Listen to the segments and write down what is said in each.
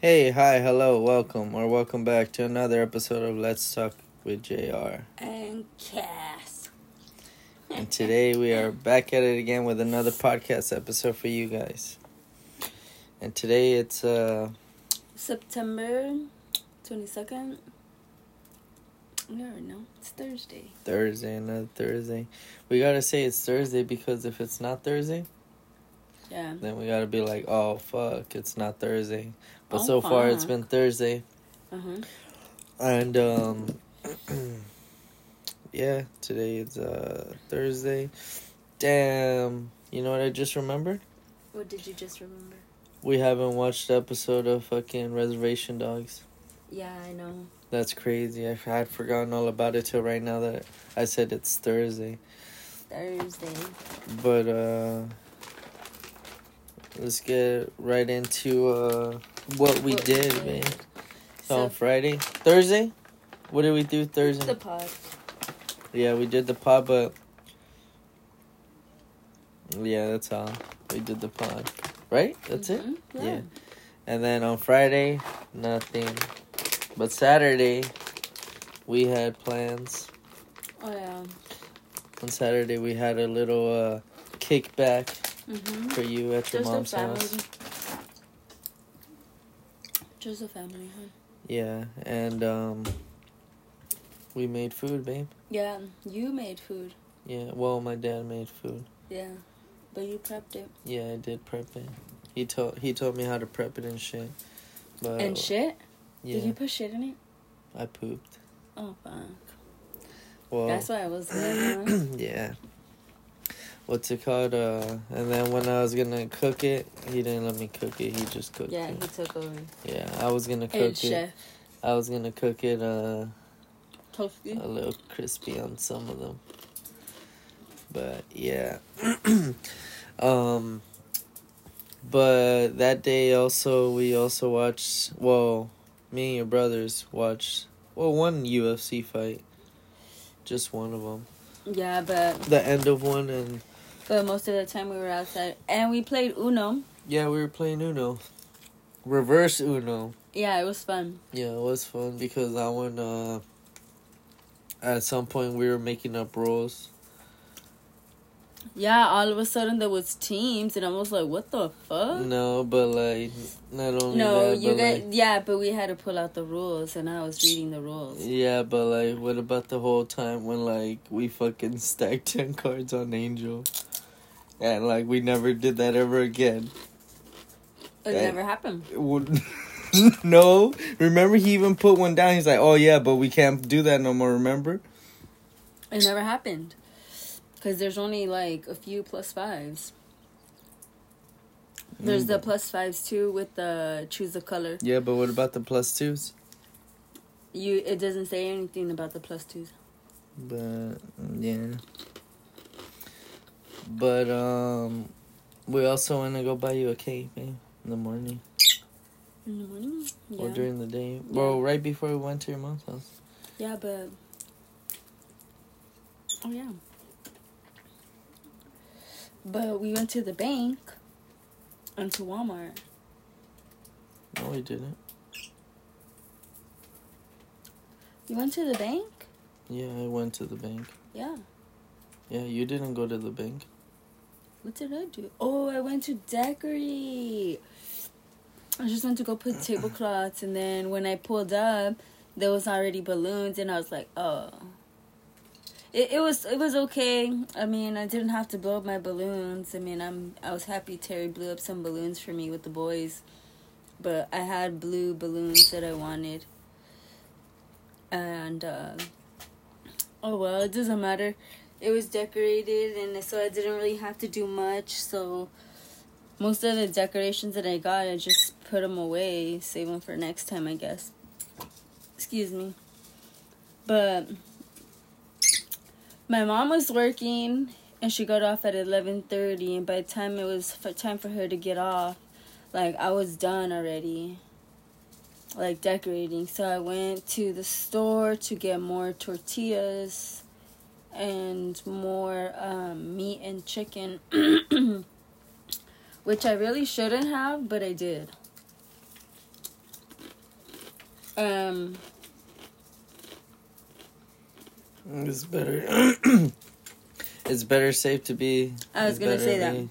Hey, hi, hello, welcome, or welcome back to another episode of Let's Talk with JR. And Cass. And today we are back at it again with another podcast episode for you guys. And today it's uh September 22nd. No, no, it's Thursday. Thursday, another Thursday. We gotta say it's Thursday because if it's not Thursday, Yeah. then we gotta be like, oh fuck, it's not Thursday. But Oh, so far it's been Thursday. Uh huh. And um yeah, today is uh Thursday. Damn. You know what I just remembered? What did you just remember? We haven't watched the episode of fucking Reservation Dogs. Yeah, I know. That's crazy. I had forgotten all about it till right now that I said it's Thursday. Thursday. But uh let's get right into uh what we What did, did. man. So, on Friday, Thursday. What did we do Thursday? the pod. Yeah, we did the pod, but yeah, that's all. We did the pod, right? That's it. Mhm, Yeah. And then on Friday, nothing. But Saturday, we had plans. Oh, yeah. On Saturday, we had a little uh, kickback Mm-hmm. for you at your Just mom's house. Just a family, huh? Yeah, and um, we made food, babe. Yeah, you made food. Yeah, well, my dad made food. Yeah. But you prepped it. Yeah, I did prep it. He told he told me how to prep it and shit. But and shit? Yeah, Did you put shit in it? I pooped. Oh, fuck. Well, That's why I was there, huh? yeah. What's it called? Uh, and then when I was gonna cook it, he didn't let me cook it. He just cooked Yeah, he took over. Yeah, I was gonna cook it. chef. I was gonna cook it uh, Toasty. a little crispy on some of them. But yeah. um. But that day also we also watched. Well, me and your brothers watched. Well, one UFC fight. Just one of them. Yeah, but The end of one and but most of the time we were outside and we played Uno. Yeah, we were playing Uno. Reverse Uno. Yeah, it was fun. Yeah, it was fun because I went uh, at some point we were making up rules. Yeah, all of a sudden there was teams and I was like, what the fuck? No, but like, not only No, that, you guys. like, yeah, but we had to pull out the rules, and I was reading the rules. yeah, but like, what about the whole time when like we fucking stacked 10 cards on Angel? And like, we never did that ever again. It Yeah. never happened. It would- no, remember he even put one down. He's like, oh yeah, but we can't do that no more, remember? It never happened. Because there's only like a few plus fives. There's the Mm. plus fives too with the choose the color. Yeah, but what about the plus twos? You it doesn't say anything about the plus twos. But yeah. But um we also wanna go buy you a cake, babe, in the morning. In the morning? Yeah. Or during the day. Well, right before we went to your mom's house. Yeah, but oh yeah. But we went to the bank and to Walmart. No, we didn't. You went to the bank? Yeah, I went to the bank. Yeah. Yeah, you didn't go to the bank. What did I do? Oh, I went to decorate. I just went to go put tablecloths, and then when I pulled up, there was already balloons, and I was like, oh. It, it was it was okay. I mean, I didn't have to blow up my balloons. I mean, I'm I was happy Terry blew up some balloons for me with the boys, but I had blue balloons that I wanted. And uh, oh well, it doesn't matter. It was decorated, and so I didn't really have to do much. So most of the decorations that I got, I just put them away, save them for next time, I guess. Excuse me, but my mom was working and she got off at 11:30 and by the time it was for time for her to get off like I was done already like decorating so I went to the store to get more tortillas and more um, meat and chicken which I really shouldn't have but I did Um, It's better. it's better safe to be. I was gonna say that. be-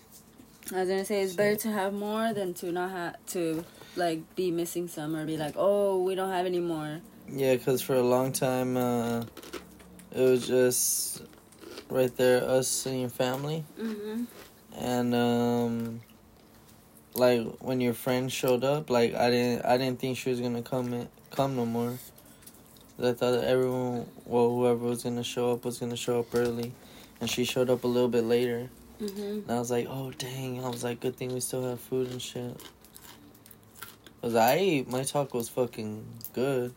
I was gonna say it's better to have more than to not have to like be missing some or be like, oh, we don't have any more. Yeah, because for a long time, uh, it was just right there, us and your family, Mm-hmm. and um, like when your friend showed up, like I didn't, I didn't think she was gonna come, in, come no more. I thought that everyone, well, whoever was gonna show up was gonna show up early, and she showed up a little bit later. Mm-hmm. And I was like, oh dang! I was like, good thing we still have food and shit. Cause I ate, my taco was fucking good.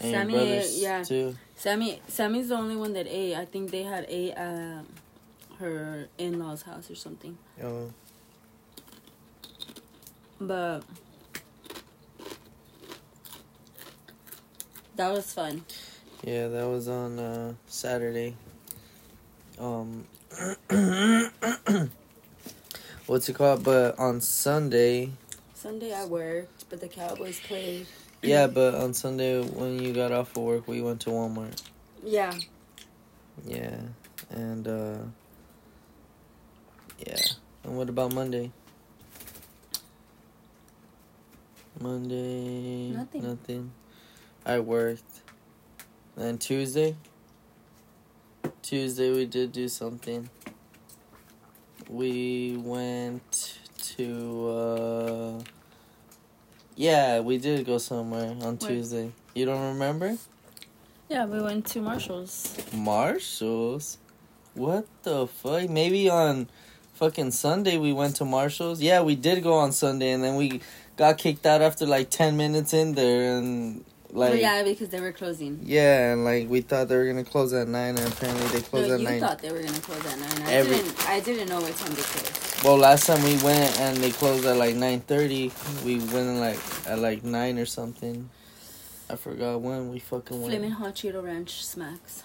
And Sammy your ate- yeah. too. Sammy, Sammy's the only one that ate. I think they had ate at her in law's house or something. Oh, But that was fun. yeah, that was on uh, Saturday. Um, what's it called? But on Sunday, Sunday I worked, but the Cowboys played. Yeah, but on Sunday when you got off of work, we went to Walmart. Yeah. Yeah, and uh, yeah. And what about Monday? Monday. Nothing. Nothing. I worked. And Tuesday. Tuesday we did do something. We went to. uh Yeah, we did go somewhere on Where? Tuesday. You don't remember? Yeah, we went to Marshall's. Marshalls? What the fuck? Maybe on fucking Sunday we went to Marshalls. Yeah, we did go on Sunday and then we got kicked out after like 10 minutes in there and like Well, yeah, because they were closing. yeah, and like we thought they were going to close at 9 and apparently they No, closed at you 9. thought they were gonna close at nine. I Every- didn't. I didn't know what time they closed. Well, last time we went and they closed at like 9:30, we went like at like 9 or something. I forgot when we fucking went. Flaming hot Cheeto Ranch smacks.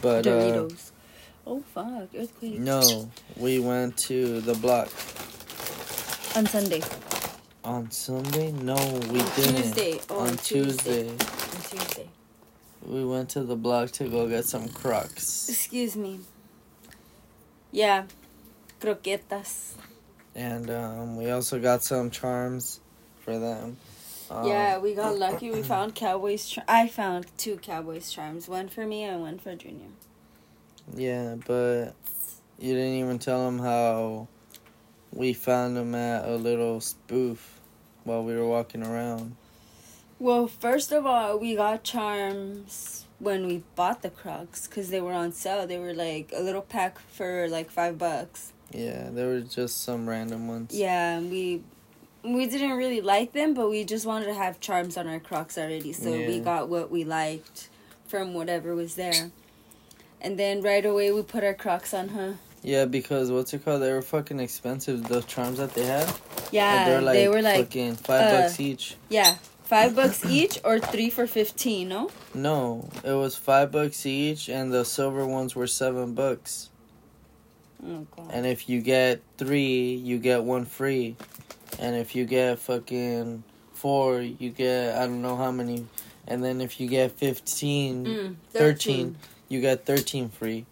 But uh, Doritos. oh fuck! Earthquake. no, we went to the block On Sunday. On Sunday. No, we On didn't. Tuesday. Oh, on Tuesday. On Tuesday. We went to the block to go get some Crocs. Excuse me. Yeah. Croquetas. And um, we also got some charms for them. Um, yeah, we got lucky. We found Cowboys. Char- I found two Cowboys charms. One for me and one for Junior. Yeah, but you didn't even tell them how we found them at a little spoof while we were walking around. Well, first of all, we got charms when we bought the Crocs because they were on sale. They were like a little pack for like five bucks. Yeah, there were just some random ones. Yeah, we we didn't really like them, but we just wanted to have charms on our Crocs already, so we got what we liked from whatever was there. And then right away we put our Crocs on, huh? Yeah, because what's it called? They were fucking expensive. Those charms that they had. Yeah, they're like they were like fucking five uh, bucks each. yeah, five bucks each or three for fifteen. No, No, it was five bucks each, and the silver ones were seven bucks. oh god. And if you get three, you get one free. And if you get fucking four, you get I don't know how many. And then if you get 15, Mm, 13, you get 13 free.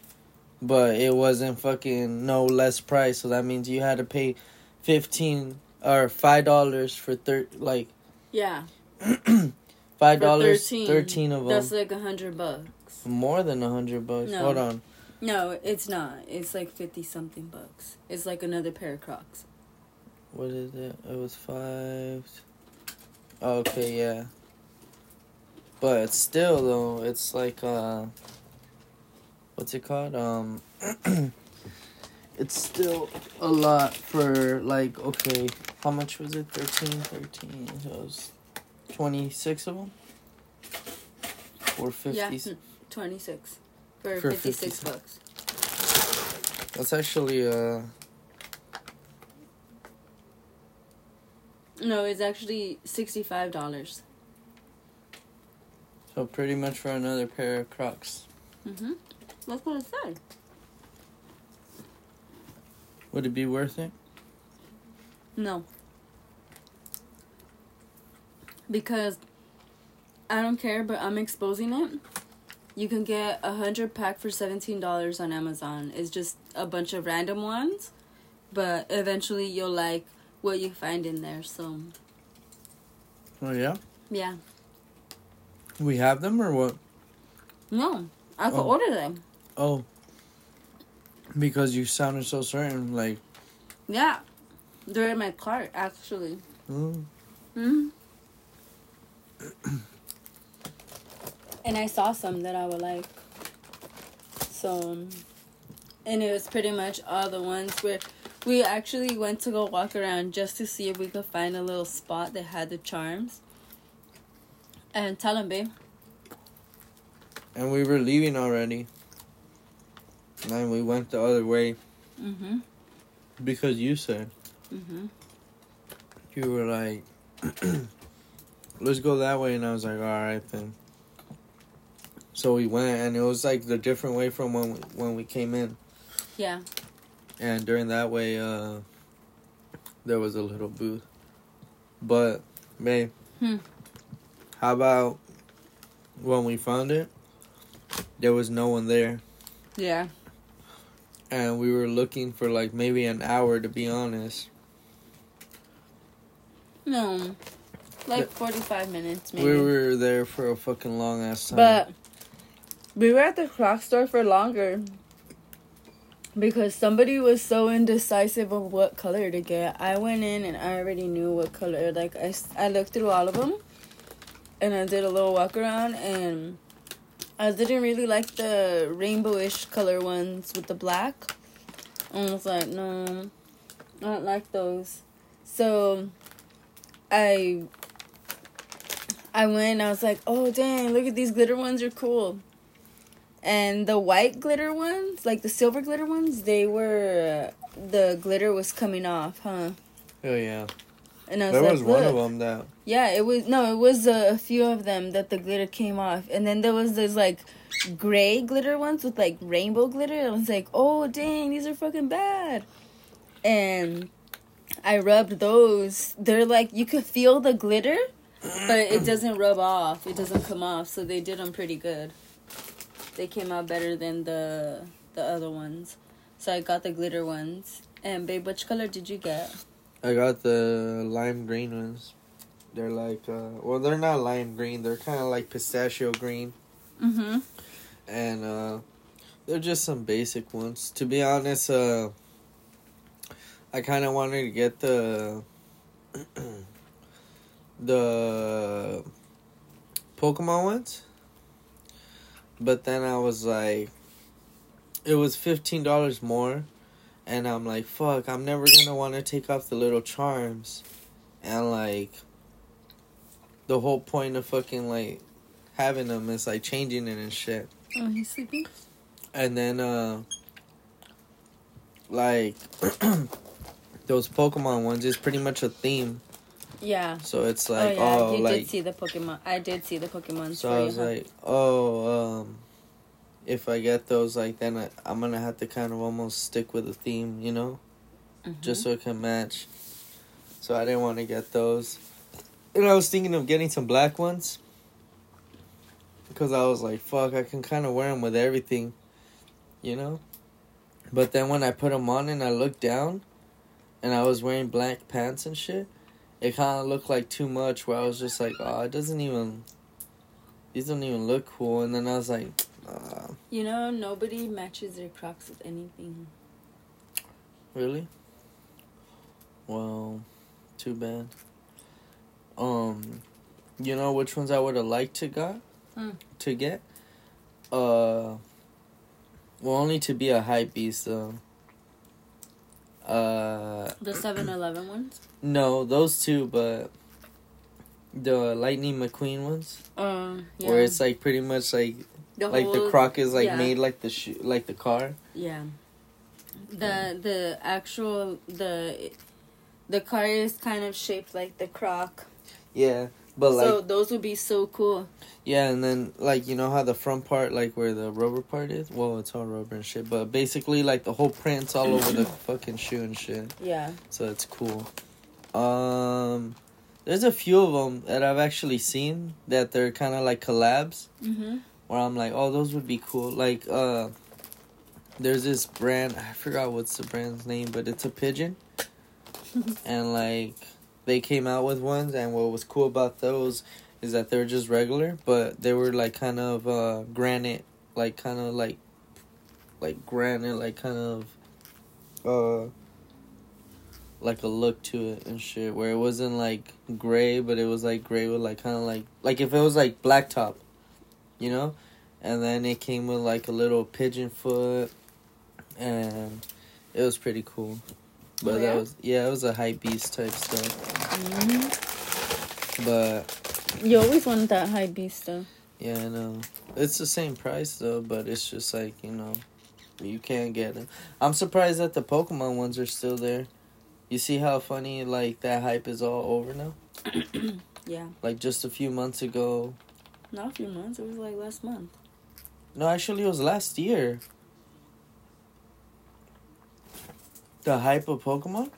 But it wasn't fucking no less price, so that means you had to pay 15 or $5 for thir- like Yeah, $5 for 13. 13. of them. that's like a hundred bucks. More than a 100 bucks. No. Hold on. No, it's not. It's like fifty something bucks. It's like another pair of Crocs. What is it? It was five. Okay, yeah. But still, though, it's like uh, what's it called? Um, it's still a lot for like okay. How much was it? 13, 13. So it was twenty six of them. Or fifty. Yeah, twenty six for, For fifty six 56. bucks. That's actually uh. No, it's actually sixty five dollars. So pretty much for another pair of Crocs. Mhm. That's what it said. Would it be worth it? No. Because I don't care, but I'm exposing it. You can get a hundred pack for seventeen dollars on Amazon. It's just a bunch of random ones, but eventually you'll like what you find in there. So Oh yeah. yeah, We have them or what? no, I could Oh. order them. Oh. Because you sounded so certain, like. Yeah, they're in my cart actually. Mm. Hmm. and I saw some that I would like. So, and it was pretty much all the ones where we actually went to go walk around just to see if we could find a little spot that had the charms. And tell them, babe. And we were leaving already. And we went the other way Mm-hmm. because you said Mm-hmm. you were like, "Let's go that way," and I was like, "All right then." So we went, and it was like the different way from when we, when we came in. Yeah. And during that way, uh, there was a little booth. But, babe, Hmm. how about when we found it? There was no one there, Yeah. And we were looking for like maybe an hour to be honest. No. Like The- 45 minutes, maybe. We were there for a fucking long ass time. But we were at the croc store for longer because somebody was so indecisive of what color to get. I went in and I already knew what color. Like I I looked through all of them and I did a little walk around and I didn't really like the rainbowish color ones with the black. I was like, no, I don't like those. So I I went I was like, oh dang, look at these glitter ones are cool. And the white glitter ones, like the silver glitter ones, they were the glitter was coming off, huh? oh yeah, And I was there like, was one of them that Yeah, it was no, it was a, a few of them that the glitter came off, and then there was those like gray glitter ones with like rainbow glitter. I was like, oh dang, these are fucking bad. And I rubbed those. They're like you could feel the glitter, but it doesn't rub off. It doesn't come off. So they did them pretty good. They came out better than the the other ones. So I got the glitter ones. And babe, which color did you get? I got the lime green ones. They're like, uh, well, they're not lime green. They're kind of like pistachio green, Mm-hmm. and uh, they're just some basic ones. To be honest, uh, I kind of wanted to get the the Pokemon ones, but then I was like, it was fifteen dollars more. And I'm like, fuck, I'm never gonna want to take off the little charms. And like, the whole point of fucking like having them is like changing it and shit. Oh, he's sleeping. And then, uh, like, those Pokemon ones is pretty much a theme. Yeah. So it's like, oh like, yeah, oh, you like, did see the Pokemon. I did see the Pokemon. so for I you, was huh? like, oh, um, if I get those, like, then I, I'm gonna have to kind of almost stick with the theme, you know? Mhm. just so it can match. So I didn't want to get those. And I was thinking of getting some black ones. Because I was like, fuck, I can kind of wear them with everything, you know? But then when I put them on and I looked down and I was wearing black pants and shit, it kind of looked like too much where I was just like, oh, it doesn't even, these don't even look cool. And then I was like, uh, you know, nobody matches their Crocs with anything. Really? Well, too bad. Um, you know which ones I would have liked to got Hmm. to get? Uh, well, only to be a hype beast though. Uh, The 7-Eleven ones. no, those two, but the Lightning McQueen ones, Um, yeah. where it's like pretty much like the like the croc is like yeah. made like the shoe, like the car. Yeah. The the actual the the car is kind of shaped like the Croc. Yeah, but like so those would be so cool. Yeah, and then like you know how the front part, like where the rubber part is. Well, it's all rubber and shit, but basically like the whole print's all over the fucking shoe and shit. Yeah. So it's cool. Um, There's a few of them that I've actually seen that they're kind of like collabs Mm-hmm. Where I'm like, oh, those would be cool. Like, uh, there's this brand I forgot what's the brand's name, but it's a pigeon, and like they came out with ones, and what was cool about those is that they're just regular, but they were like kind of uh granite, like kind of like like granite, like kind of uh like a look to it and shit, where it wasn't like gray, but it was like gray with like kind of like like if it was like blacktop, you know, and then it came with like a little pigeon foot, and it was pretty cool. But Oh, that was yeah, it was a hype beast type stuff. Mm-hmm. But You always wanted that hype beast stuff. yeah, I know it's the same price though. But it's just like you know, you can't get them. I'm surprised that the Pokemon ones are still there. You see how funny like that hype is all over now. Yeah. Like just a few months ago. Not a few months. It was like last month. No, actually, it was last year. The hype of Pokemon?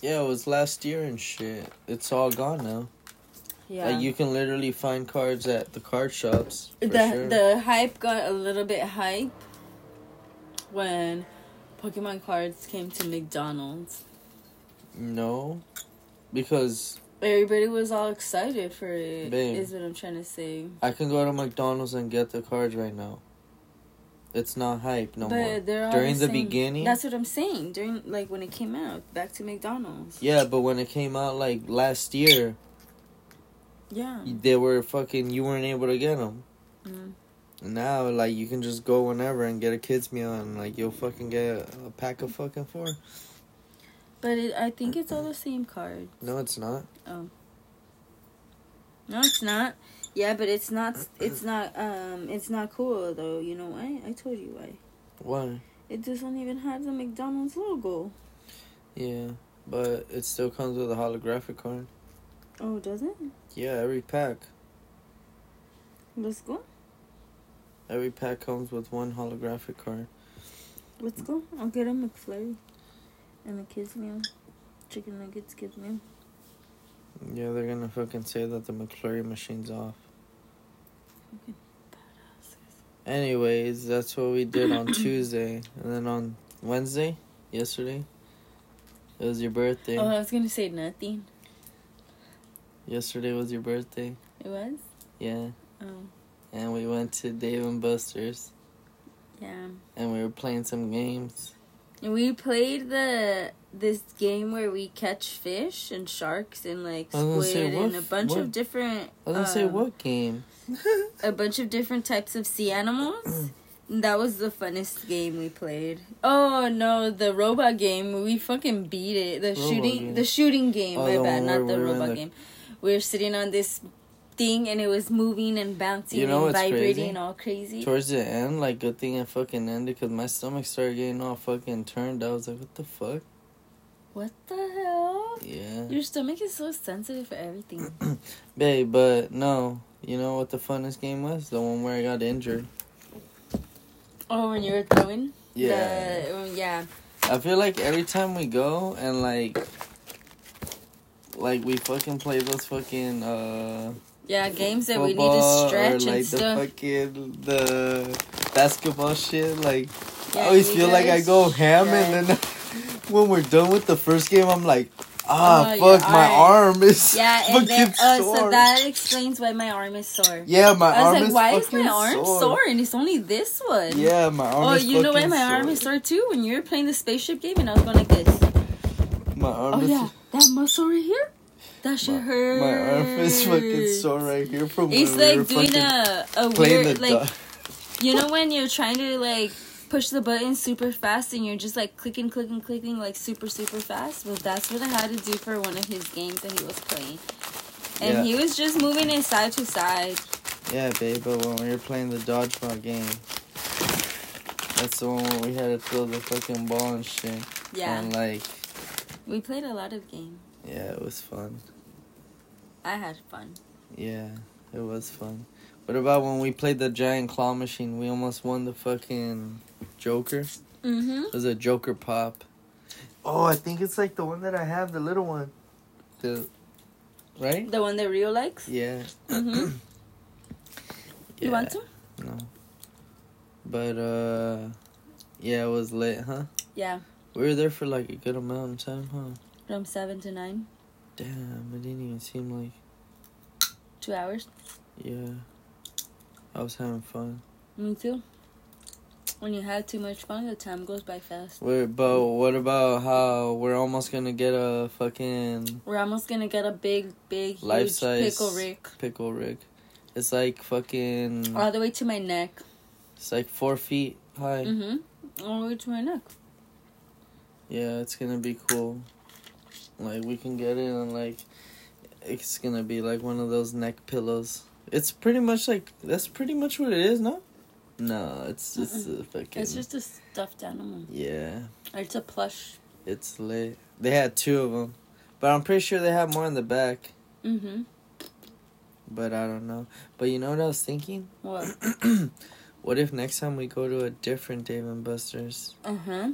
Yeah, it was last year and shit. It's all gone now. Yeah. Like, you can literally find cards at the card shops. The sure. the hype got a little bit hype when Pokemon cards came to McDonald's. No. Because Everybody was all excited for it. Babe. Is what I'm trying to say. I can go to McDonald's and get the cards right now. It's not hype no but more. During the same- beginning? That's what I'm saying. During like when it came out, back to McDonald's. Yeah, but when it came out, like, last year, Yeah. they were fucking, you weren't able to get them. Mm. Now, like, you can just go whenever and get a kid's meal, and like you'll fucking get a pack of fucking four. But it, I think it's all the same card. No, it's not. Oh. No, it's not. Yeah, but it's not. It's not. Um, it's not cool though. You know why? I told you why. Why? It doesn't even have the McDonald's logo. Yeah, but it still comes with a holographic card. Oh, does it? Yeah, every pack. Let's go. Every pack comes with one holographic card. Let's go. I'll get a McFlurry and the kids meal, chicken nuggets, kids meal. Yeah, they're gonna fucking say that the McFlurry machine's off. Anyways, that's what we did on Tuesday, and then on Wednesday, yesterday, it was your birthday. Oh, I was gonna say nothing. Yesterday was your birthday. It was. Yeah, Oh, and we went to Dave and Buster's. yeah. and we were playing some games. We played the this game where we catch fish and sharks and like I was gonna squid say, what and a bunch what- of different. I was gonna say um, what game? a bunch of different types of sea animals. That was the funnest game we played. Oh no, the robot game. We fucking beat it. The Robot shooting game. the shooting game, Oh, my the bad, not the robot the- game. We were sitting on this thing and it was moving and bouncing You know and vibrating crazy? and all crazy. Towards the end, like good thing it fucking ended because my stomach started getting all fucking turned. I was like, what the fuck? What the hell? Yeah, Your stomach is so sensitive for everything. babe. But no, you know what the funnest game was? The one where I got injured. oh, when you were throwing? Yeah, The, um, yeah. I feel like every time we go and like, like we fucking play those fucking uh Yeah, games that we need to stretch or and like stuff. the fucking the basketball shit. Like Yeah, I always you feel like I go ham, and then when we're done with the first game, I'm like, ah, Oh, fuck, my arm is Yeah, and then uh, sore. so that explains why my arm is sore. yeah, my I arm was like, is why is my arm sore. and it's only this one? Yeah, my arm. Is sore. Oh, you know why my arm is sore too? When you were playing the spaceship game and I was going like this. My arm Oh yeah, that muscle right here. That shit My, hurts. my arm is fucking sore right here from It's when we doing a a weird like do- you know when you're trying to like push the button super fast and you're just like clicking, clicking, clicking like super, super fast. Well, that's what I had to do for one of his games that he was playing. And Yeah. he was just moving it side to side. Yeah, babe, but when we were playing the dodgeball game, that's the one where we had to throw the fucking ball and shit. Yeah. And like, We played a lot of games. Yeah, it was fun. I had fun. Yeah, it was fun. What about when we played the giant claw machine? We almost won the fucking Joker. Mm-hmm. It was a Joker pop. Oh, I think it's like the one that I have, the little one. the right? The one that Rio likes. Yeah. Mm-hmm. You want some? No. But uh yeah, it was lit, huh? Yeah, We were there for like a good amount of time, huh? From seven to nine, Damn, it didn't even seem like two hours. yeah. I was having fun. Me too. When you have too much fun, the time goes by fast. We're, but what about how we're almost gonna get a fucking We're almost gonna get a big, big, huge Life-size pickle rick pickle rig? It's like fucking. all the way to my neck. It's like four feet high. Mm-hmm. All the way to my neck. Yeah, it's gonna be cool. Like we can get it and like it's gonna be like one of those neck pillows. It's pretty much like that's pretty much what it is, no? No, it's just a fucking It's just a stuffed animal. yeah. It's a plush. It's lit. They had two of them, but I'm pretty sure they have more in the back. Mm-hmm. But I don't know. But you know what I was thinking? What? what if next time we go to a different Dave and Buster's Uh huh.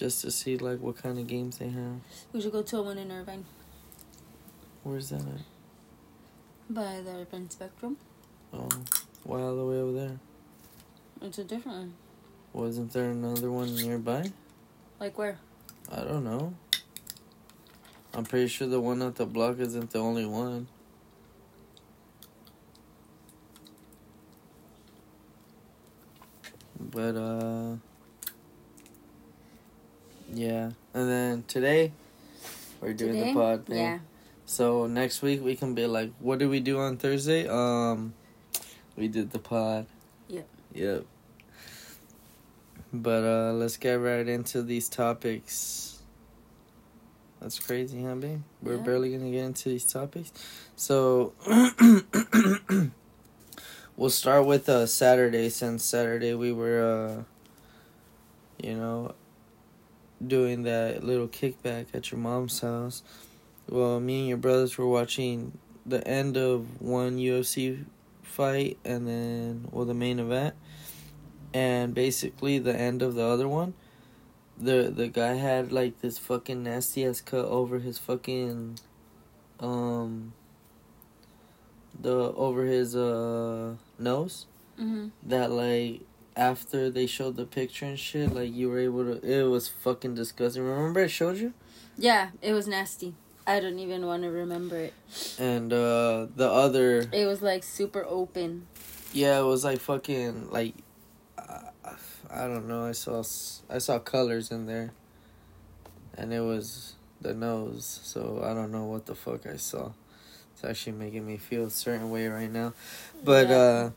Just to see like what kind of games they have? We should go to a one in Irvine Where's that at? by the Irvine Spectrum. Oh, why all the way over there? It's a different one. Wasn't there another one nearby? Like where? I don't know. I'm pretty sure the one at the block isn't the only one. But uh yeah. And then today we're doing Today? the pod thing. Yeah. So next week we can be like, what did we do on Thursday? Um we did the pod. Yep. Yep. But uh let's get right into these topics. That's crazy, huh, babe? We're Yeah. barely gonna get into these topics. So we'll start with uh Saturday since Saturday we were uh you know doing that little kickback at your mom's house. Well, me and your brothers were watching the end of one UFC fight and then well the main event and basically the end of the other one the the guy had like this fucking nasty ass cut over his fucking um the over his uh nose Mm-hmm. that like after they showed the picture and shit like you were able to it was fucking disgusting remember i showed you Yeah, it was nasty. I don't even want to remember it. and uh the other It was like super open. Yeah, it was like fucking like uh, I don't know. I saw I saw colors in there, and it was the nose. So I don't know what the fuck I saw. It's actually making me feel a certain way right now. But Yeah. uh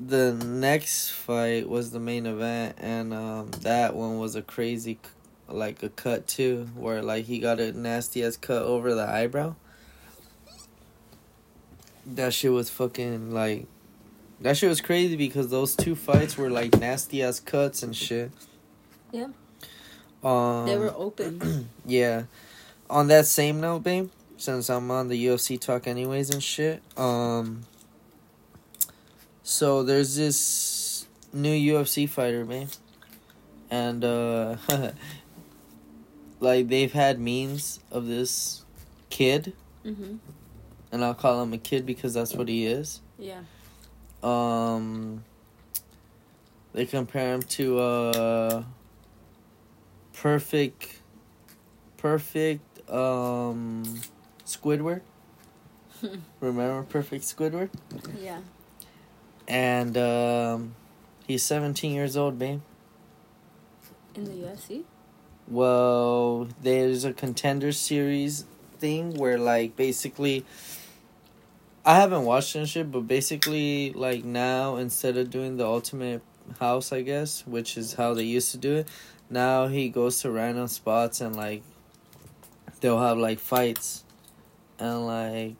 the next fight was the main event, and um that one was a crazy, like a cut too, where like he got a nasty ass cut over the eyebrow. That shit was fucking like that shit was crazy because those two fights were like nasty ass cuts and shit. Yeah. Um, they were open. yeah. On that same note, babe, since I'm on the UFC talk anyways and shit, um so there's this new UFC fighter, man. And uh like they've had memes of this kid, mm-hmm. and I'll call him a kid because that's what he is. Yeah. Um, they compare him to uh, perfect, perfect um, Squidward. Remember Perfect Squidward? Yeah. And um, he's seventeen years old, babe. In the UFC. Well, there's a contender series thing where like basically I haven't watched and shit, but basically like now instead of doing the ultimate house, I guess, which is how they used to do it, now he goes to random spots and like they'll have like fights and like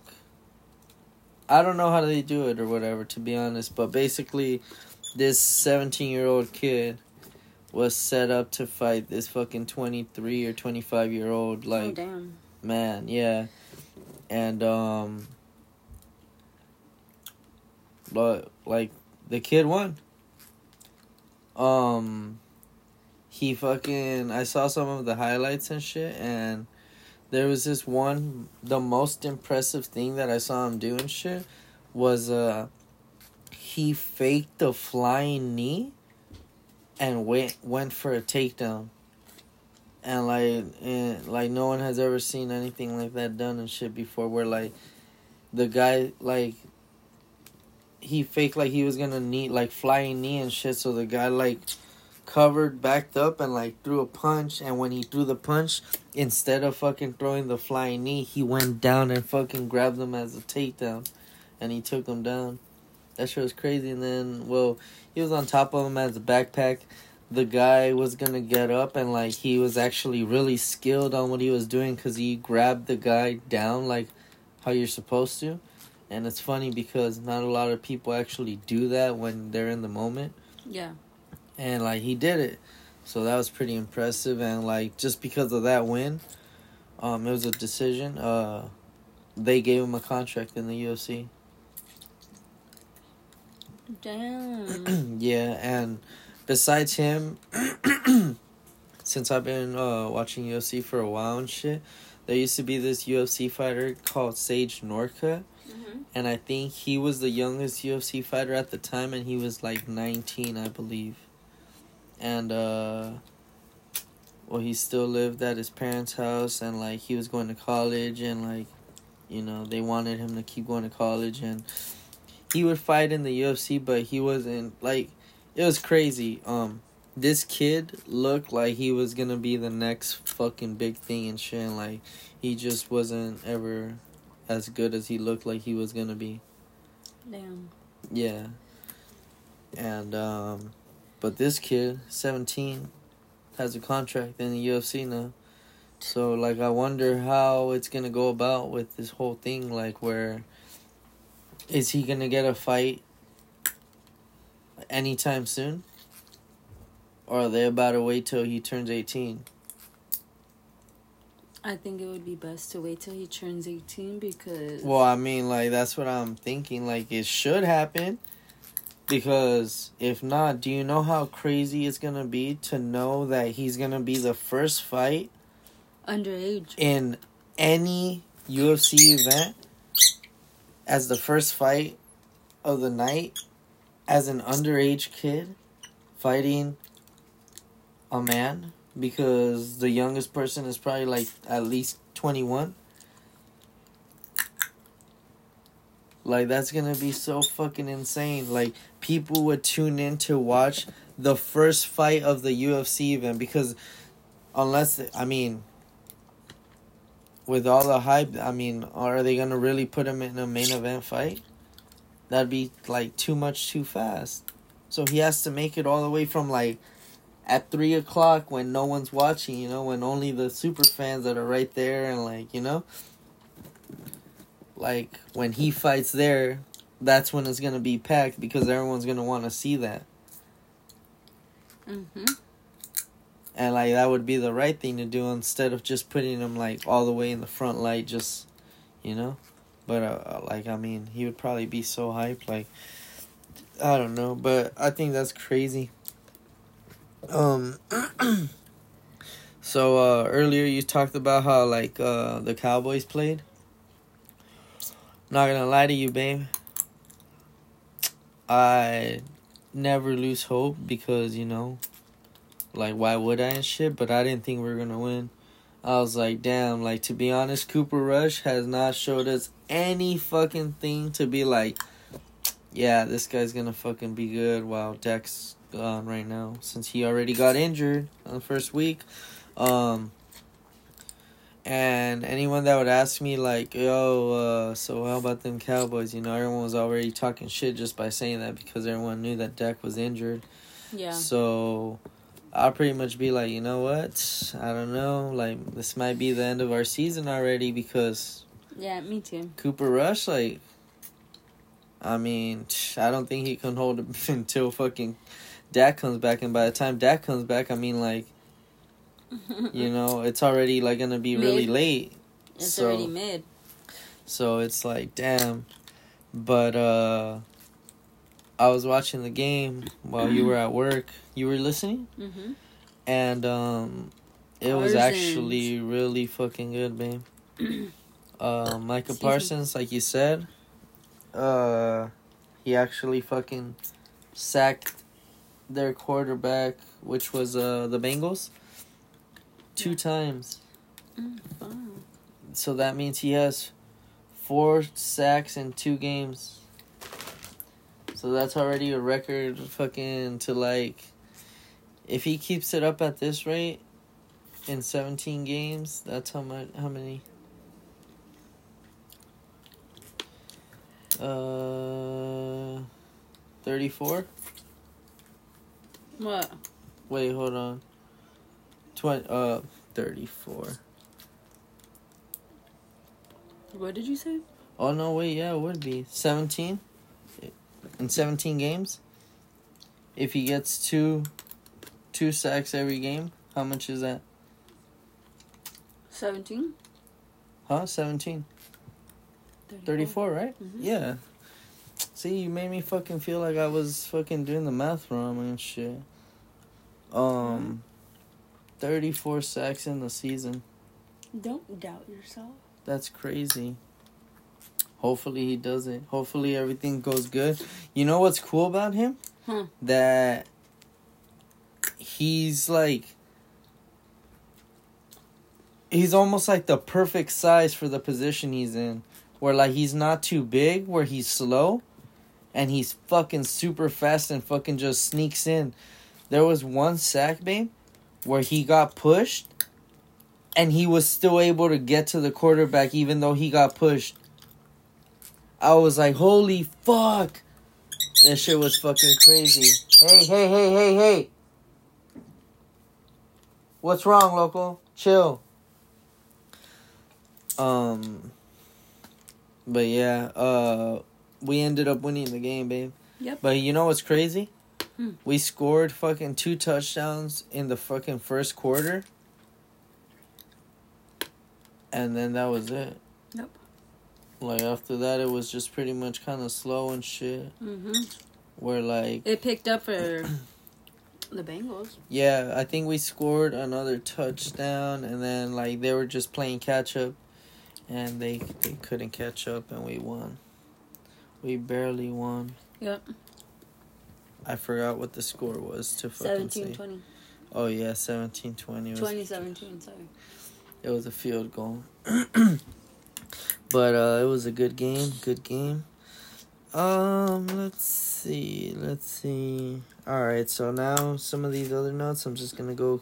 I don't know how they do it or whatever to be honest, but basically this 17 year old kid was set up to fight this fucking 23 or 25 year old oh like damn. man yeah and um but like the kid won um he fucking i saw some of the highlights and shit and there was this one the most impressive thing that I saw him doing shit was uh he faked a flying knee and went went for a takedown. And like and like no one has ever seen anything like that done and shit before where like the guy like he faked like he was gonna knee like flying knee and shit so the guy like covered backed up and like threw a punch and when he threw the punch instead of fucking throwing the flying knee he went down and fucking grabbed him as a takedown and he took him down. That shit was crazy and then well he was on top of him as a backpack. The guy was gonna get up and like he was actually really skilled on what he was doing because he grabbed the guy down like how you're supposed to. And it's funny because not a lot of people actually do that when they're in the moment. Yeah. And like he did it so that was pretty impressive and like just because of that win um it was a decision uh they gave him a contract in the UFC Damn. yeah and besides him since I've been uh watching UFC for a while and shit there used to be this UFC fighter called Sage Northcutt Mhm. and I think he was the youngest UFC fighter at the time, and he was like 19, I believe. And uh, well, he still lived at his parents' house, and like he was going to college, and like, you know, they wanted him to keep going to college, and he would fight in the UFC, but he wasn't like, it was crazy. Um, this kid looked like he was gonna be the next fucking big thing and shit, and like, he just wasn't ever as good as he looked like he was gonna be. Damn. Yeah. And um but this kid, 17, has a contract in the UFC now. So like I wonder how it's going to go about with this whole thing like where is he going to get a fight anytime soon? Or are they about to wait till he turns 18? I think it would be best to wait till he turns 18 because. Well, I mean, like that's what I'm thinking. Like it should happen, because if not, do you know how crazy it's gonna be to know that he's gonna be the first fight Underage. in any UFC event as the first fight of the night as an underage kid fighting a man because the youngest person is probably like at least 21 like that's gonna be so fucking insane. Like people would tune in to watch the first fight of the ufc event because unless i mean with all the hype i mean are they gonna really put him in a main event fight? That'd be like too much too fast. So he has to make it all the way from like at three o'clock when no one's watching, you know, when only the super fans that are right there and like, you know, like when he fights there, that's when it's gonna be packed because everyone's gonna want to see that, Mm-hmm. and like that would be the right thing to do instead of just putting him like all the way in the front light, just, you know, but uh, like I mean, he would probably be so hyped, like, I don't know, but I think that's crazy. Um. so uh, earlier you talked about how like uh, the Cowboys played. Not gonna lie to you, babe. I never lose hope because you know, like why would I and shit? But I didn't think we were gonna win. I was like, damn. Like to be honest, Cooper Rush has not showed us any fucking thing to be like, yeah, this guy's gonna fucking be good. While Dak's gone right now since he already got injured on the first week. Um, and anyone that would ask me like, "Yo, uh, so how about them Cowboys?" You know, everyone was already talking shit just by saying that because everyone knew that Dak was injured. Yeah. So I'll pretty much be like, you know what? I don't know. Like this might be the end of our season already because Yeah, me too. Cooper Rush, like, I mean, I don't think he can hold it until fucking Dak comes back, and by the time Dak comes back, I mean, like, you know, it's already like gonna be really late. It's So- already mid. So it's like, damn. But uh I was watching the game while you were at work. You were listening? Mm-hmm. And um It was actually really fucking good, babe. uh, Micah Excuse me. Parsons, like you said, uh, he actually fucking sacked their quarterback, which was uh the Bengals, two Yeah. times. Mm, fuck. So that means he has four sacks in two games. So that's already a record fucking to like if he keeps it up at this rate in 17 games, that's how much how many uh 34? What? Wait, hold on. 20 uh 34. What did you say? Oh no, wait, yeah, it would be seventeen. In seventeen games, if he gets two, two sacks every game, how much is that? 17? Huh? Seventeen. Thirty-four, right? Mhm. Yeah. See, you made me fucking feel like I was fucking doing the math wrong and shit. Um, thirty-four sacks in the season. Don't doubt yourself. That's crazy. Hopefully he does it. Hopefully everything goes good. You know what's cool about him? Huh. That he's like he's almost like the perfect size for the position he's in. Where like he's not too big, where he's slow and he's fucking super fast and fucking just sneaks in. There was one sack, babe, where he got pushed and he was still able to get to the quarterback even though he got pushed. I was like, holy fuck. That shit was fucking crazy. Hey, hey, hey, hey, hey. What's wrong, local? Chill. Um but yeah, uh we ended up winning the game, babe. Yep. But you know what's crazy? Hmm. We scored fucking two touchdowns in the fucking first quarter. And then that was it. Yep. Like after that, it was just pretty much kind of slow and shit. Mm-hmm. Where like, It picked up for the Bengals. yeah, I think we scored another touchdown, and then like they were just playing catch up, and they they couldn't catch up, and we won. We barely won. Yep. I forgot what the score was to fucking 17 say. 20. Oh yeah, 17-20. It was 2017, sorry. It was a field goal. but uh it was a good game, good game. Um let's see. Let's see. All right, so now some of these other notes I'm just going to go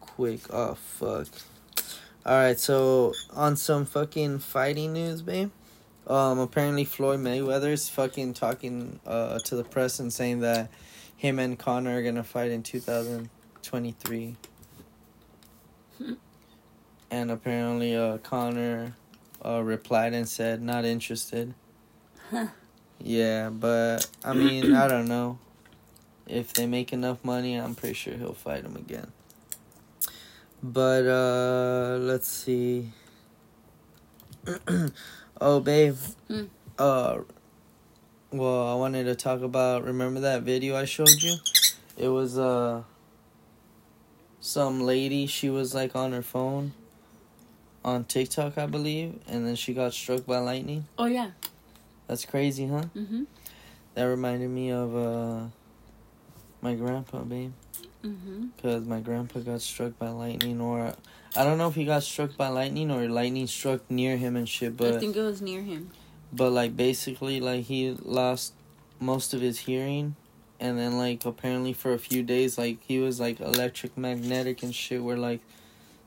quick. Oh fuck. All right, so on some fucking fighting news, babe. Um apparently Floyd Mayweather's fucking talking uh to the press and saying that him and Conor are going to fight in 2023 and apparently uh Conor uh replied and said not interested. Huh. Yeah, but I mean, I don't know. If they make enough money, I'm pretty sure he'll fight him again. But uh let's see. oh, babe. Hmm. Uh well, I wanted to talk about remember that video I showed you? It was uh some lady, she was like on her phone on TikTok, I believe, and then she got struck by lightning. Oh, yeah. That's crazy, huh? Mm-hmm. That reminded me of uh my grandpa, babe, Mm-hmm. because my grandpa got struck by lightning, or I don't know if he got struck by lightning or lightning struck near him and shit, But I think it was near him. but like basically like he lost most of his hearing and then like apparently for a few days like he was like electric magnetic and shit where like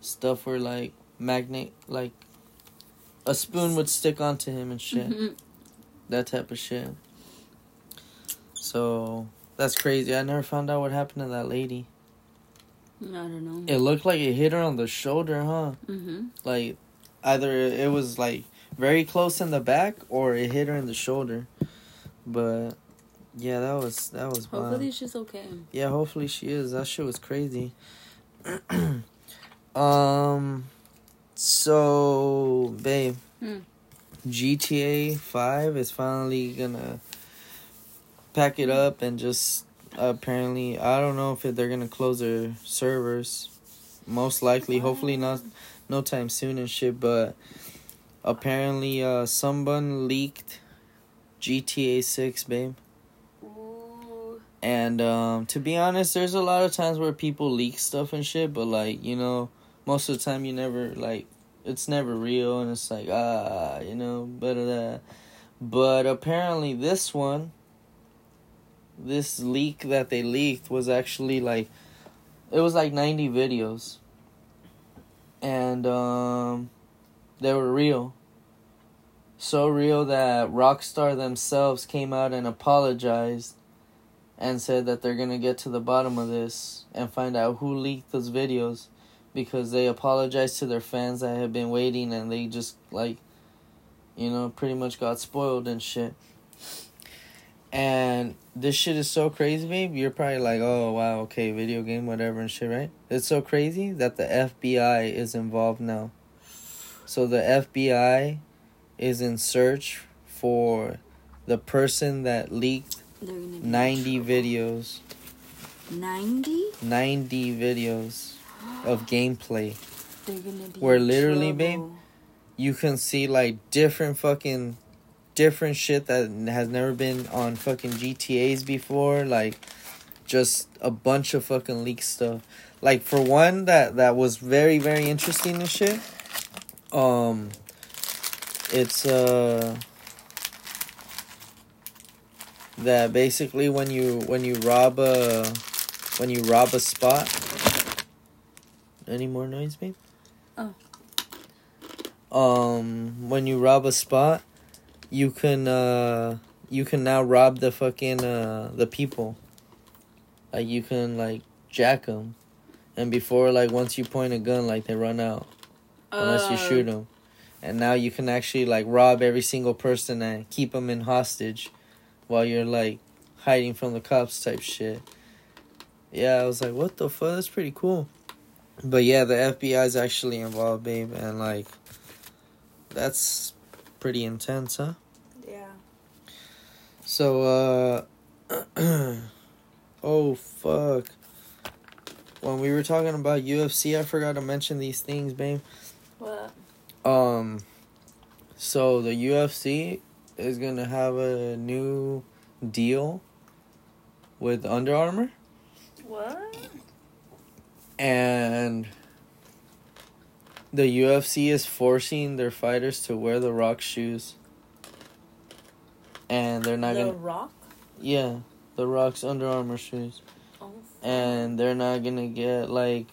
stuff were like magnet like a spoon would stick onto him and shit Mhm. that type of shit so that's crazy i never found out what happened to that lady I don't know. it looked like it hit her on the shoulder huh Mm-hmm. like either it was like very close in the back or it hit her in the shoulder but yeah that was that was wild. Hopefully she's okay. yeah hopefully she is that shit was crazy um so babe Hmm. gta 5 is finally gonna pack it up and just apparently i don't know if they're gonna close their servers most likely, hopefully not, no time soon and shit. But apparently, uh, someone leaked GTA Six, babe. Ooh. And um, to be honest, there's a lot of times where people leak stuff and shit, but like you know, most of the time you never like it's never real, and it's like ah, you know, better that. But apparently, this one, this leak that they leaked was actually like, it was like ninety videos, and um, they were real. So real that Rockstar themselves came out and apologized and said that they're gonna get to the bottom of this and find out who leaked those videos because they apologized to their fans that had been waiting and they just like you know pretty much got spoiled and shit and this shit is so crazy babe. You're probably like oh wow okay video game whatever and shit right? It's so crazy that the fbi is involved now. So the fbi is in search for the person that leaked They're gonna be 90 videos. 90? 90 videos of gameplay. They're gonna be Where literally, babe, you can see like different fucking different shit that has never been on fucking GTA's before like just a bunch of fucking leak stuff like for one that that was very very interesting and shit um it's uh that basically when you when you rob a when you rob a spot any more noise babe Oh. um when you rob a spot you can uh you can now rob the fucking uh the people. Like you can like jack them and before like once you point a gun like they run out. Unless you shoot them. And now you can actually like rob every single person and keep them in hostage while you're like hiding from the cops type shit. Yeah i was like what the fuck? That's pretty cool. But yeah the fbi is actually involved babe and like that's pretty intense huh. So uh oh fuck when we were talking about ufc i forgot to mention these things babe What? um, so the UFC is gonna have a new deal with Under Armour, What? and the UFC is forcing their fighters to wear the Rock shoes, and they're not the gonna. Rock? Yeah, the Rock's Under Armour shoes, Oh. and they're not gonna get like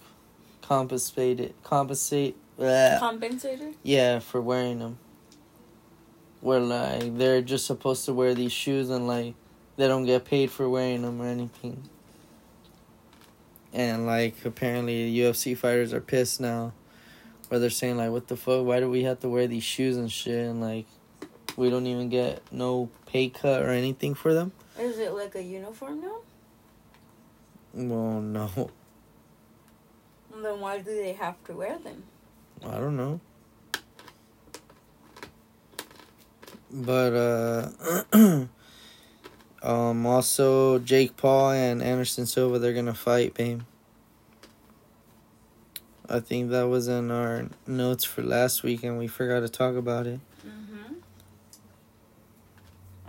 compensated compensate. bleh. Compensator? Yeah, for wearing them. Where like they're just supposed to wear these shoes and like they don't get paid for wearing them or anything. And like apparently UFC fighters are pissed now, where they're saying like, "What the fuck? Why do we have to wear these shoes and shit?" And like, we don't even get no pay cut or anything for them. Is it like a uniform now? Well, no, Then why do they have to wear them? I don't know. But uh um also Jake Paul and Anderson Silva they're gonna fight, babe. I think that was in our notes for last week and we forgot to talk about it.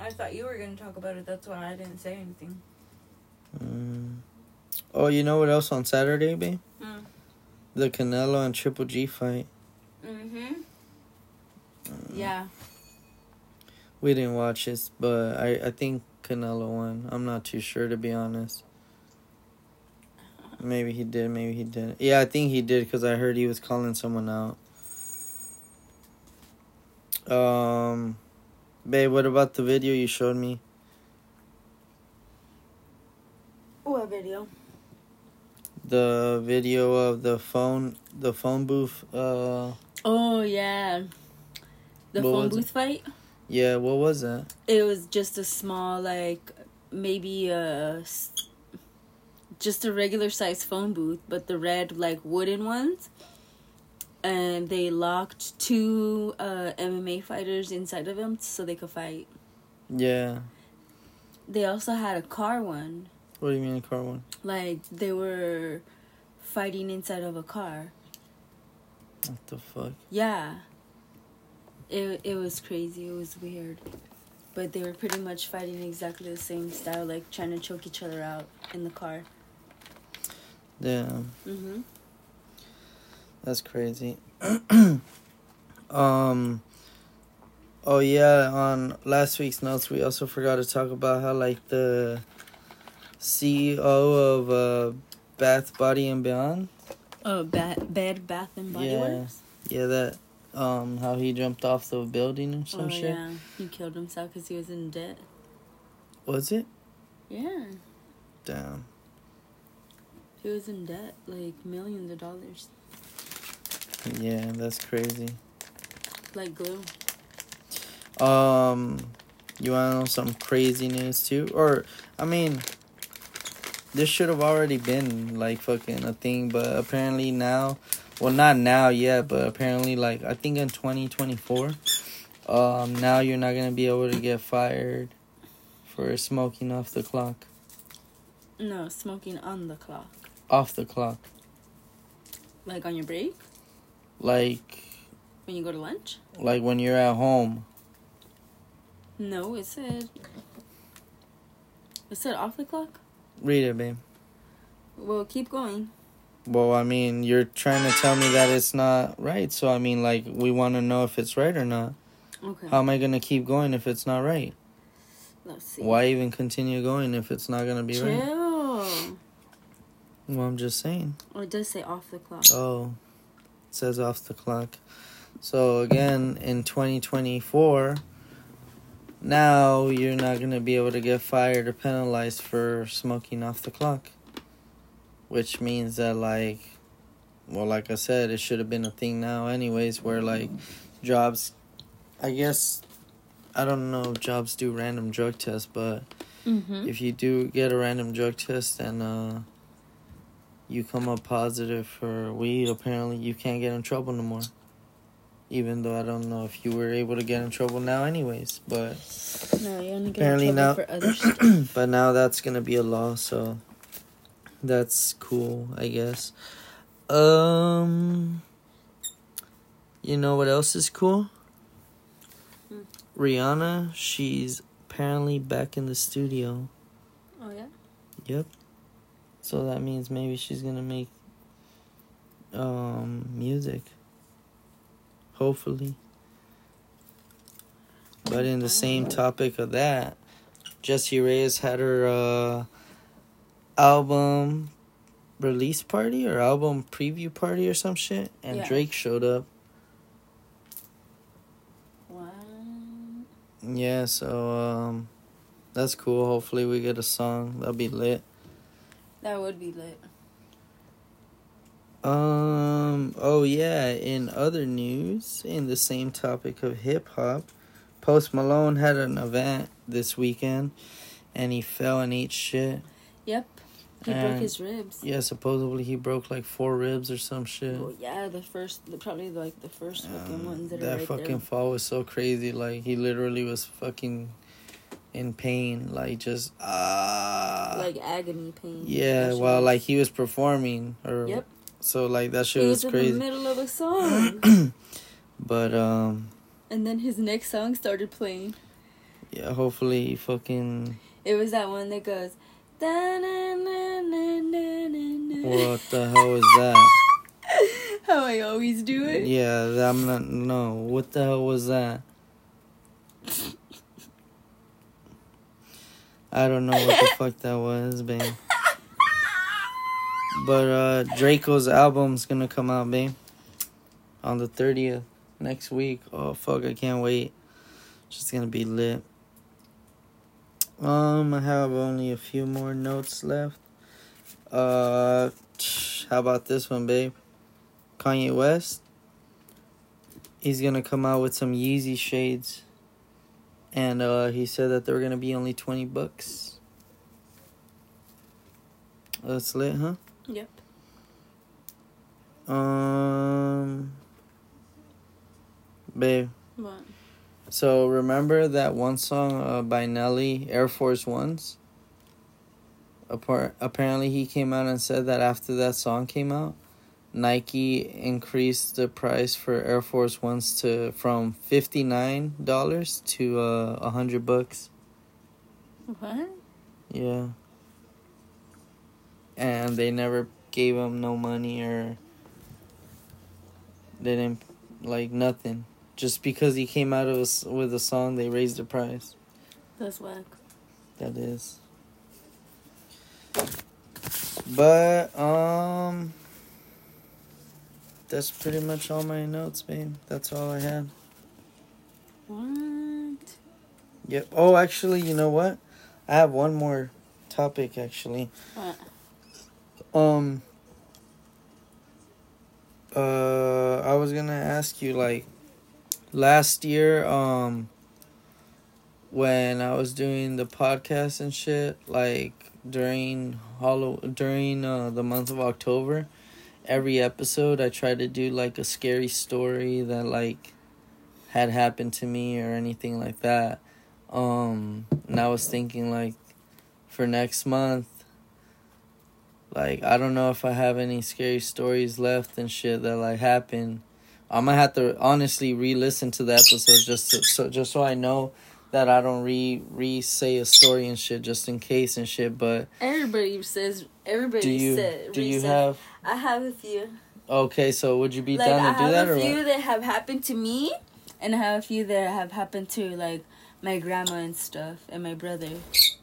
I thought you were going to talk about it. That's why I didn't say anything. Mm. Oh, you know what else on Saturday, babe? Hmm. The Canelo and Triple G fight. Mm-hmm. Yeah. We didn't watch this, but I, I think Canelo won. I'm not too sure to be honest. Maybe he did, maybe he didn't. Yeah, I think he did because I heard he was calling someone out. Um, babe, what about the video you showed me? What video? The video of the phone, the phone booth. Uh, Oh, yeah. The phone was it? booth fight? yeah, what was that? It was just a small, like, maybe a Just a regular size phone booth, but the red, like, wooden ones. And they locked two uh, MMA fighters inside of them so they could fight. Yeah. They also had a car one. What do you mean, a car one? Like, they were fighting inside of a car. What the fuck? Yeah. It it was crazy. It was weird. But they were pretty much fighting exactly the same style, like trying to choke each other out in the car. Yeah, Mhm. That's crazy. um. Oh yeah, on last week's notes, we also forgot to talk about how like the CEO of uh, Bath Body and Beyond. Oh, bad bad Bath and Body Yeah. Works. Yeah, that um how he jumped off the building or some oh shit. yeah, he killed himself because he was in debt. Was it? Yeah, Damn. he was in debt, like millions of dollars, Yeah, that's crazy. like glue. Um, you want to know some crazy news too? Or, I mean, this should have already been like fucking a thing, but apparently now, well, not now yet, but apparently, like, I think in 2024, um, now you're not gonna be able to get fired for smoking off the clock. No, smoking on the clock, Off the clock. like on your break Like, when you go to lunch. like when you're at home. No, it said. It said off the clock. Read it, babe. Well, keep going. Well, I mean, you're trying to tell me that it's not right. So, I mean, like, we want to know if it's right or not. Okay. How am I going to keep going if it's not right? Let's see. Why even continue going if it's not going to be Chill. right? Well, I'm just saying. Oh, it does say off the clock. Oh, says off the clock. So, again, in 2024, now you're not going to be able to get fired or penalized for smoking off the clock. Which means that, like, well, like I said, it should have been a thing now, anyways, where, like, jobs, I guess, I don't know if jobs do random drug tests, but Mm-hmm. if you do get a random drug test and uh, you come up positive for weed, apparently you can't get in trouble no more. Even though I don't know if you were able to get in trouble now, anyways. But No, you only get Apparently in now- for other stuff. but now that's gonna be a law, so that's cool, I guess. Um, you know what else is cool? Hmm. Rihanna, she's apparently back in the studio. Oh yeah. Yep. So that means maybe she's gonna make um music. Hopefully. But in the same topic of that, Jessie Reyez had her uh album release party or album preview party or some shit and Yeah. Drake showed up. Wow. Yeah, so um that's cool. Hopefully we get a song. That'll be lit. That would be lit. Um. Oh yeah. In other news, in the same topic of hip hop, Post Malone had an event this weekend, and he fell and ate shit. Yep. He broke his ribs. Yeah, supposedly he broke like four ribs or some shit. Well, yeah, the first, the, probably like the first fucking Um, ones that, that are right fucking there. fall was so crazy. Like he literally was fucking in pain. Like just ah. like agony pain. yeah, while was- like he was performing or Yep. so like that He shit was was in crazy. the middle of a song, But um. and then his next song started playing. Yeah, hopefully he fucking It was that one that goes. What the hell was that? How I always do it. Yeah, I'm not no. What the hell was that? I don't know what the fuck that was, babe. But uh Draco's album's gonna come out, babe. On the thirtieth next week. Oh fuck, I can't wait. Just gonna be lit. Um, I have only a few more notes left. Uh, how about this one, babe? Kanye West. He's gonna come out with some Yeezy shades, and uh, he said that they were gonna be only twenty bucks. That's lit, huh? Yep. Um, babe. What? So remember that one song uh, by Nelly, Air Force Ones. Appar- apparently, he came out and said that after that song came out, Nike increased the price for Air Force Ones to from fifty nine dollars to uh, a hundred bucks. What? Yeah. And they never gave him no money or they didn't like nothing. Just because he came out of us with a song, they raised the price. That's whack. That is. But um that's pretty much all my notes, babe. That's all I had. What? Yep. Oh, actually, you know what? I have one more topic actually. What? Um uh I was going to ask you like last year um when I was doing the podcast and shit like during hollow during uh, the month of October every episode I try to do like a scary story that like had happened to me or anything like that um and I was thinking like for next month like I don't know if I have any scary stories left and shit that like happened. I might have to honestly re-listen to the episode just so, so just so I know that I don't re re say a story and shit just in case and shit. But Everybody says. Everybody do you said. do you have I have a few. okay? So would you be like down I to do that have that a few what? that have happened to me, and I have a few that have happened to like my grandma and stuff, and my brother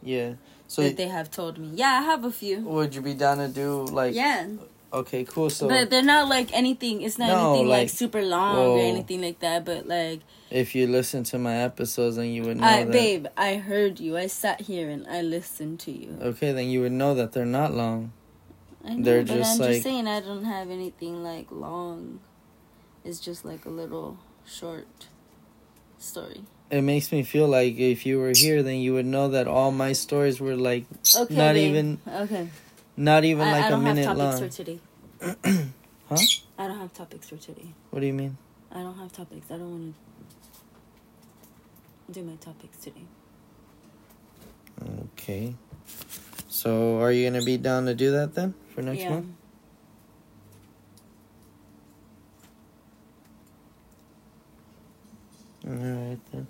Yeah. So that they have told me. Yeah, I have a few. would you be down to do like? yeah, Okay, cool. So but they're not like anything. It's not No, anything like, like- super long Whoa. or anything like that. But like, if you listen to my episodes, then you would know I that. babe, I heard you. I sat here and I listened to you. Okay, then you would know that they're not long. I know, They're but just I'm like- just saying I don't have anything like long. It's just like a little short story. it makes me feel like if you were here then you would know that all my stories were like Okay, Not babe. even okay. not even I, like I a don't have minute topics long for today. Huh? I don't have topics for today. what do you mean I don't have topics. I don't want to do my topics today. okay so are you gonna be down to do that then for next yeah. month? All right then.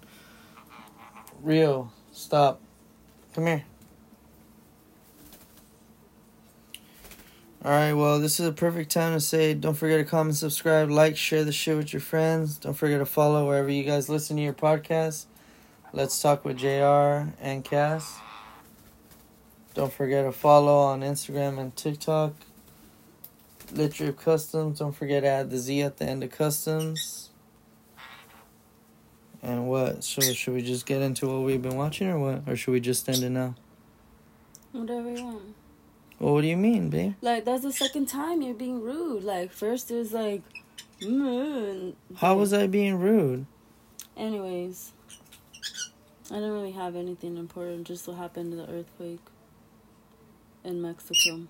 Rio stop. Come here. All right well this is a perfect time to say don't forget to comment subscribe like share the shit with your friends. Don't forget to follow wherever you guys listen to your podcast let's talk with jr and cass don't forget to follow on instagram and tiktok Lit Drip Customs. Don't forget to add the Z at the end of customs. And what? So should we just get into what we've been watching or what? Or should we just end it now? Whatever you want. Well, what do you mean, babe? Like that's the second time you're being rude. Like first it was like, mm, How was I being rude? Anyways, I don't really have anything important. Just what happened to the earthquake in Mexico.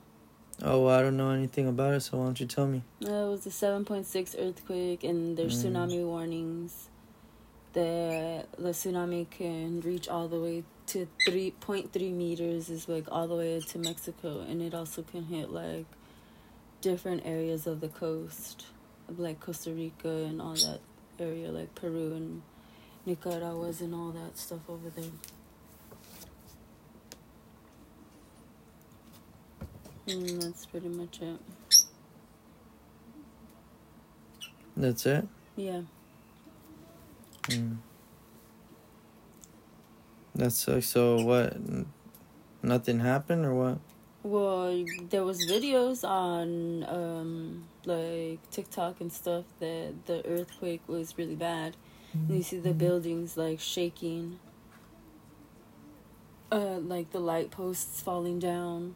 Oh, well, I don't know anything about it, so why don't you tell me? Uh, it was a 7.6 earthquake, and there's Mm. tsunami warnings. The the tsunami can reach all the way to 3.3 meters, is like all the way to Mexico, and it also can hit like different areas of the coast, like Costa Rica and all that area, like Peru and Nicaragua's and all that stuff over there. And that's pretty much it. That's it? Yeah. Mm. That sucks. So what? Nothing happened or what? Well, there was videos on um like TikTok and stuff that the earthquake was really bad. And you see the buildings like shaking. Uh like the light posts falling down.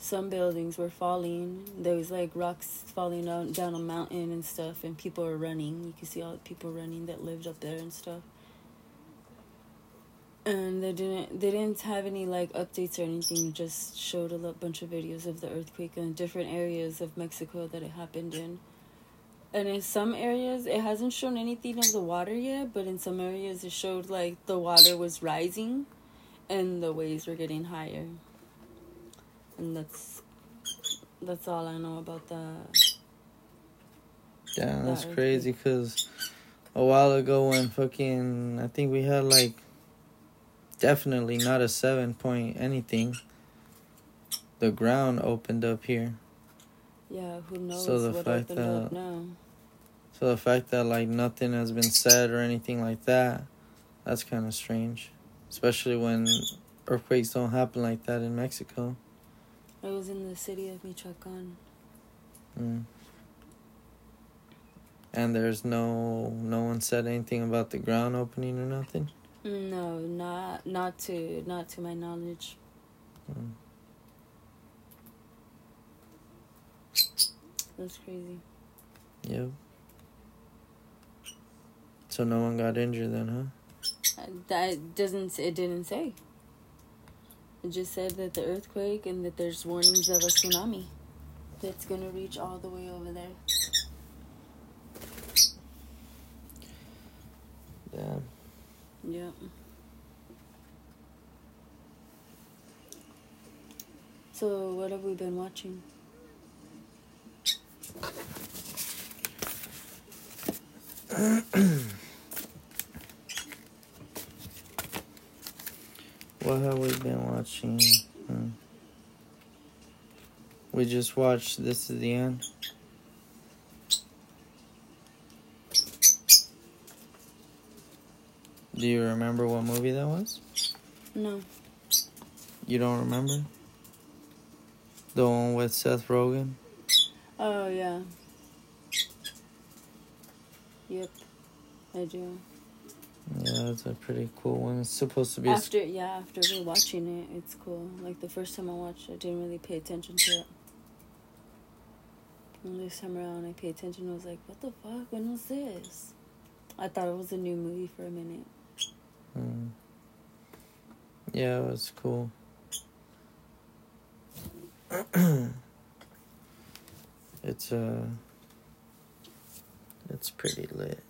Some buildings were falling. There was like rocks falling down down a mountain and stuff and people were running. You could see all the people running that lived up there and stuff. and they didn't they didn't have any like updates or anything just showed a bunch of videos of the earthquake in different areas of mexico that it happened in and in some areas it hasn't shown anything of the water yet but in some areas it showed like the water was rising and the waves were getting higher and that's that's all I know about that. Yeah, that's That crazy because a while ago when fucking I think we had like definitely not a seven point anything. The ground opened up here. Yeah, who knows So the what fact opened up that- now? So the fact that like nothing has been said or anything like that, that's kind of strange. Especially when earthquakes don't happen like that in Mexico. It was in the city of Michoacan. Mm. And there's no no one said anything about the ground opening or nothing. No, not not to not to my knowledge. Mm. That's crazy. Yep. So no one got injured then, huh? Uh, That doesn't it didn't say. It just said that the earthquake and that there's warnings of a tsunami that's gonna reach all the way over there. Yeah. Yep. So what have we been watching? What have we been watching? Hmm. We just watched This Is the End. Do you remember what movie that was? No. You don't remember? The one with Seth Rogen? Oh yeah. Yep. I do. Yeah, it's a pretty cool one. It's supposed to be a After yeah, after rewatching it, it's cool. Like the first time I watched it, I didn't really pay attention to it. And this time around, I paid attention. I was like, "What the fuck? When was this?" I thought it was a new movie for a minute. Mm. Yeah, it was cool. it's uh it's pretty lit.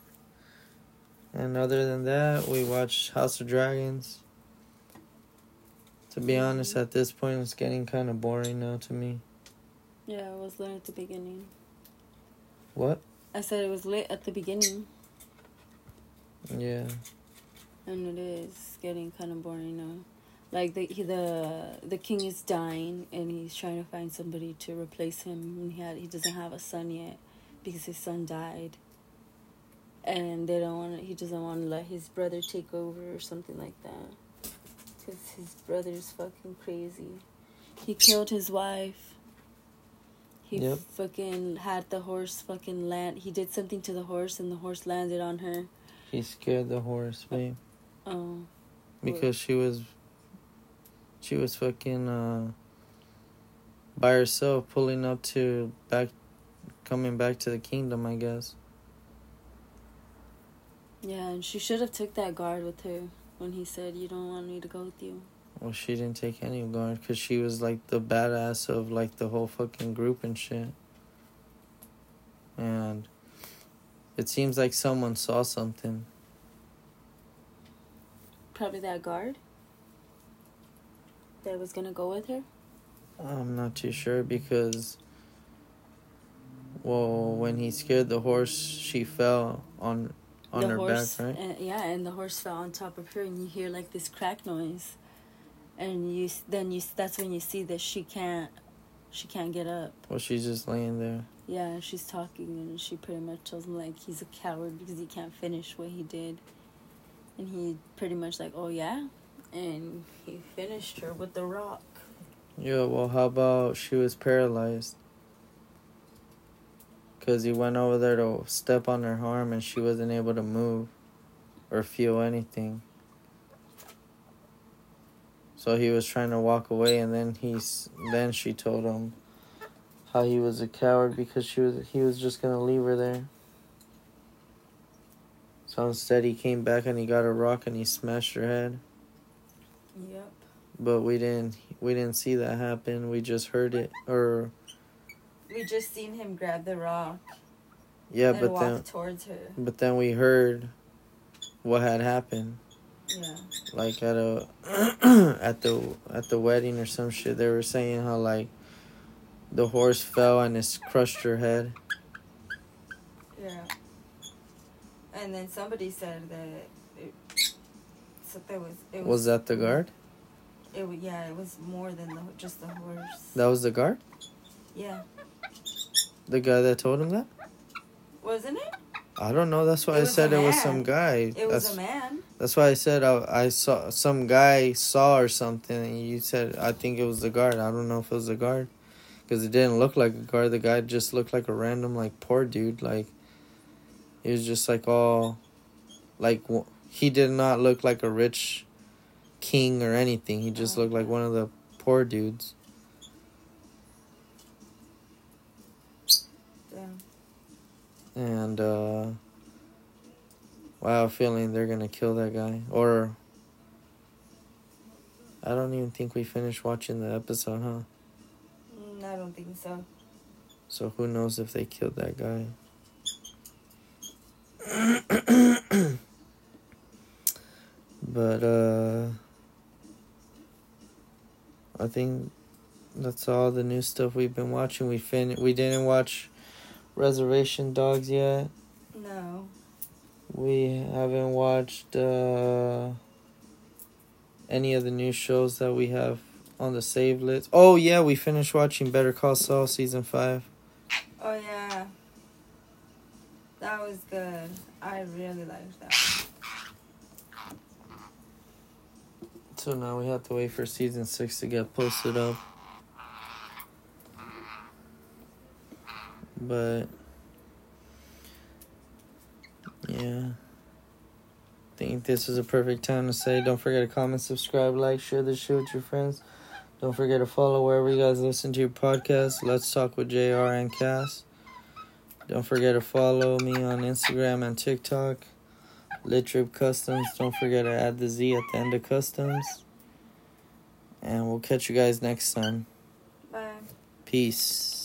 And other than that, we watched House of Dragons. To be honest, at this point, it's getting kind of boring now to me. Yeah, it was lit at the beginning. What? I said it was lit at the beginning, Yeah. and it is getting kind of boring now. Like the he, the the king is dying, and he's trying to find somebody to replace him. And he had he doesn't have a son yet because his son died, and they don't want he doesn't want to let his brother take over or something like that, because his brother's fucking crazy. He killed his wife. He Yep. fucking had the horse fucking land. He did something to the horse, and the horse landed on her. He scared the horse, babe. Oh, because she was she was fucking uh by herself pulling up to back coming back to the kingdom i guess yeah, and she should have took that guard with her when he said, "You don't want me to go with you." well she didn't take any guard because she was like the badass of like the whole fucking group and shit and it seems like someone saw something Probably that guard that was gonna go with her. i'm not too sure because well when he scared the horse she fell on on the her horse, back right and, yeah, and the horse fell on top of her, and you hear like this crack noise, and you then you that's when you see that she can't, she can't get up. well she's just laying there Yeah, she's talking, and she pretty much tells him like he's a coward because he can't finish what he did, and he pretty much like, oh yeah, and he finished her with the rock. Yeah, well, how about she was paralyzed? Because he went over there to step on her arm and she wasn't able to move or feel anything. So he was trying to walk away and then he's then she told him how he was a coward because she was he was just gonna leave her there. So instead he came back and he got a rock and he smashed her head. Yep. But we didn't we didn't see that happen. We just heard it or We just seen him grab the rock yeah, and but walk then towards her. but then we heard what had happened. Yeah. Like at a at the at the wedding or some shit, they were saying how like the horse fell and it's crushed her head. Yeah. And then somebody said that it, so there was it was, Was that the guard? It yeah, it was more than the, just the horse. That was the guard? Yeah, The guy that told him that? wasn't it? I don't know. That's why It I said it was some guy. It was that's a man. that's why I said I, I saw some guy saw or something. And you said I think it was the guard. I don't know if it was the guard because it didn't look like a guard. The guy just looked like a random like poor dude. Like he was just like all like he did not look like a rich king or anything. He just Oh, looked like one of the poor dudes. Damn. And uh wow, I have a feeling they're gonna kill that guy. Or I don't even think we finished watching the episode, huh? Mm, I don't think so. So who knows if they killed that guy. but uh I think that's all the new stuff we've been watching. We fin we didn't watch Reservation Dogs yet. No. We haven't watched uh, any of the new shows that we have on the save list. Oh yeah, we finished watching Better Call Saul season five. Oh yeah. That was good. I really liked that. So now we have to wait for season six to get posted up. But yeah. think this is a perfect time to say don't forget to comment, subscribe, like, share this show with your friends. Don't forget to follow wherever you guys listen to your podcast. Let's talk with JR and Cass. Don't forget to follow me on Instagram and TikTok. Lit Drip Customs. Don't forget to add the Z at the end of customs. And we'll catch you guys next time. Bye. Peace.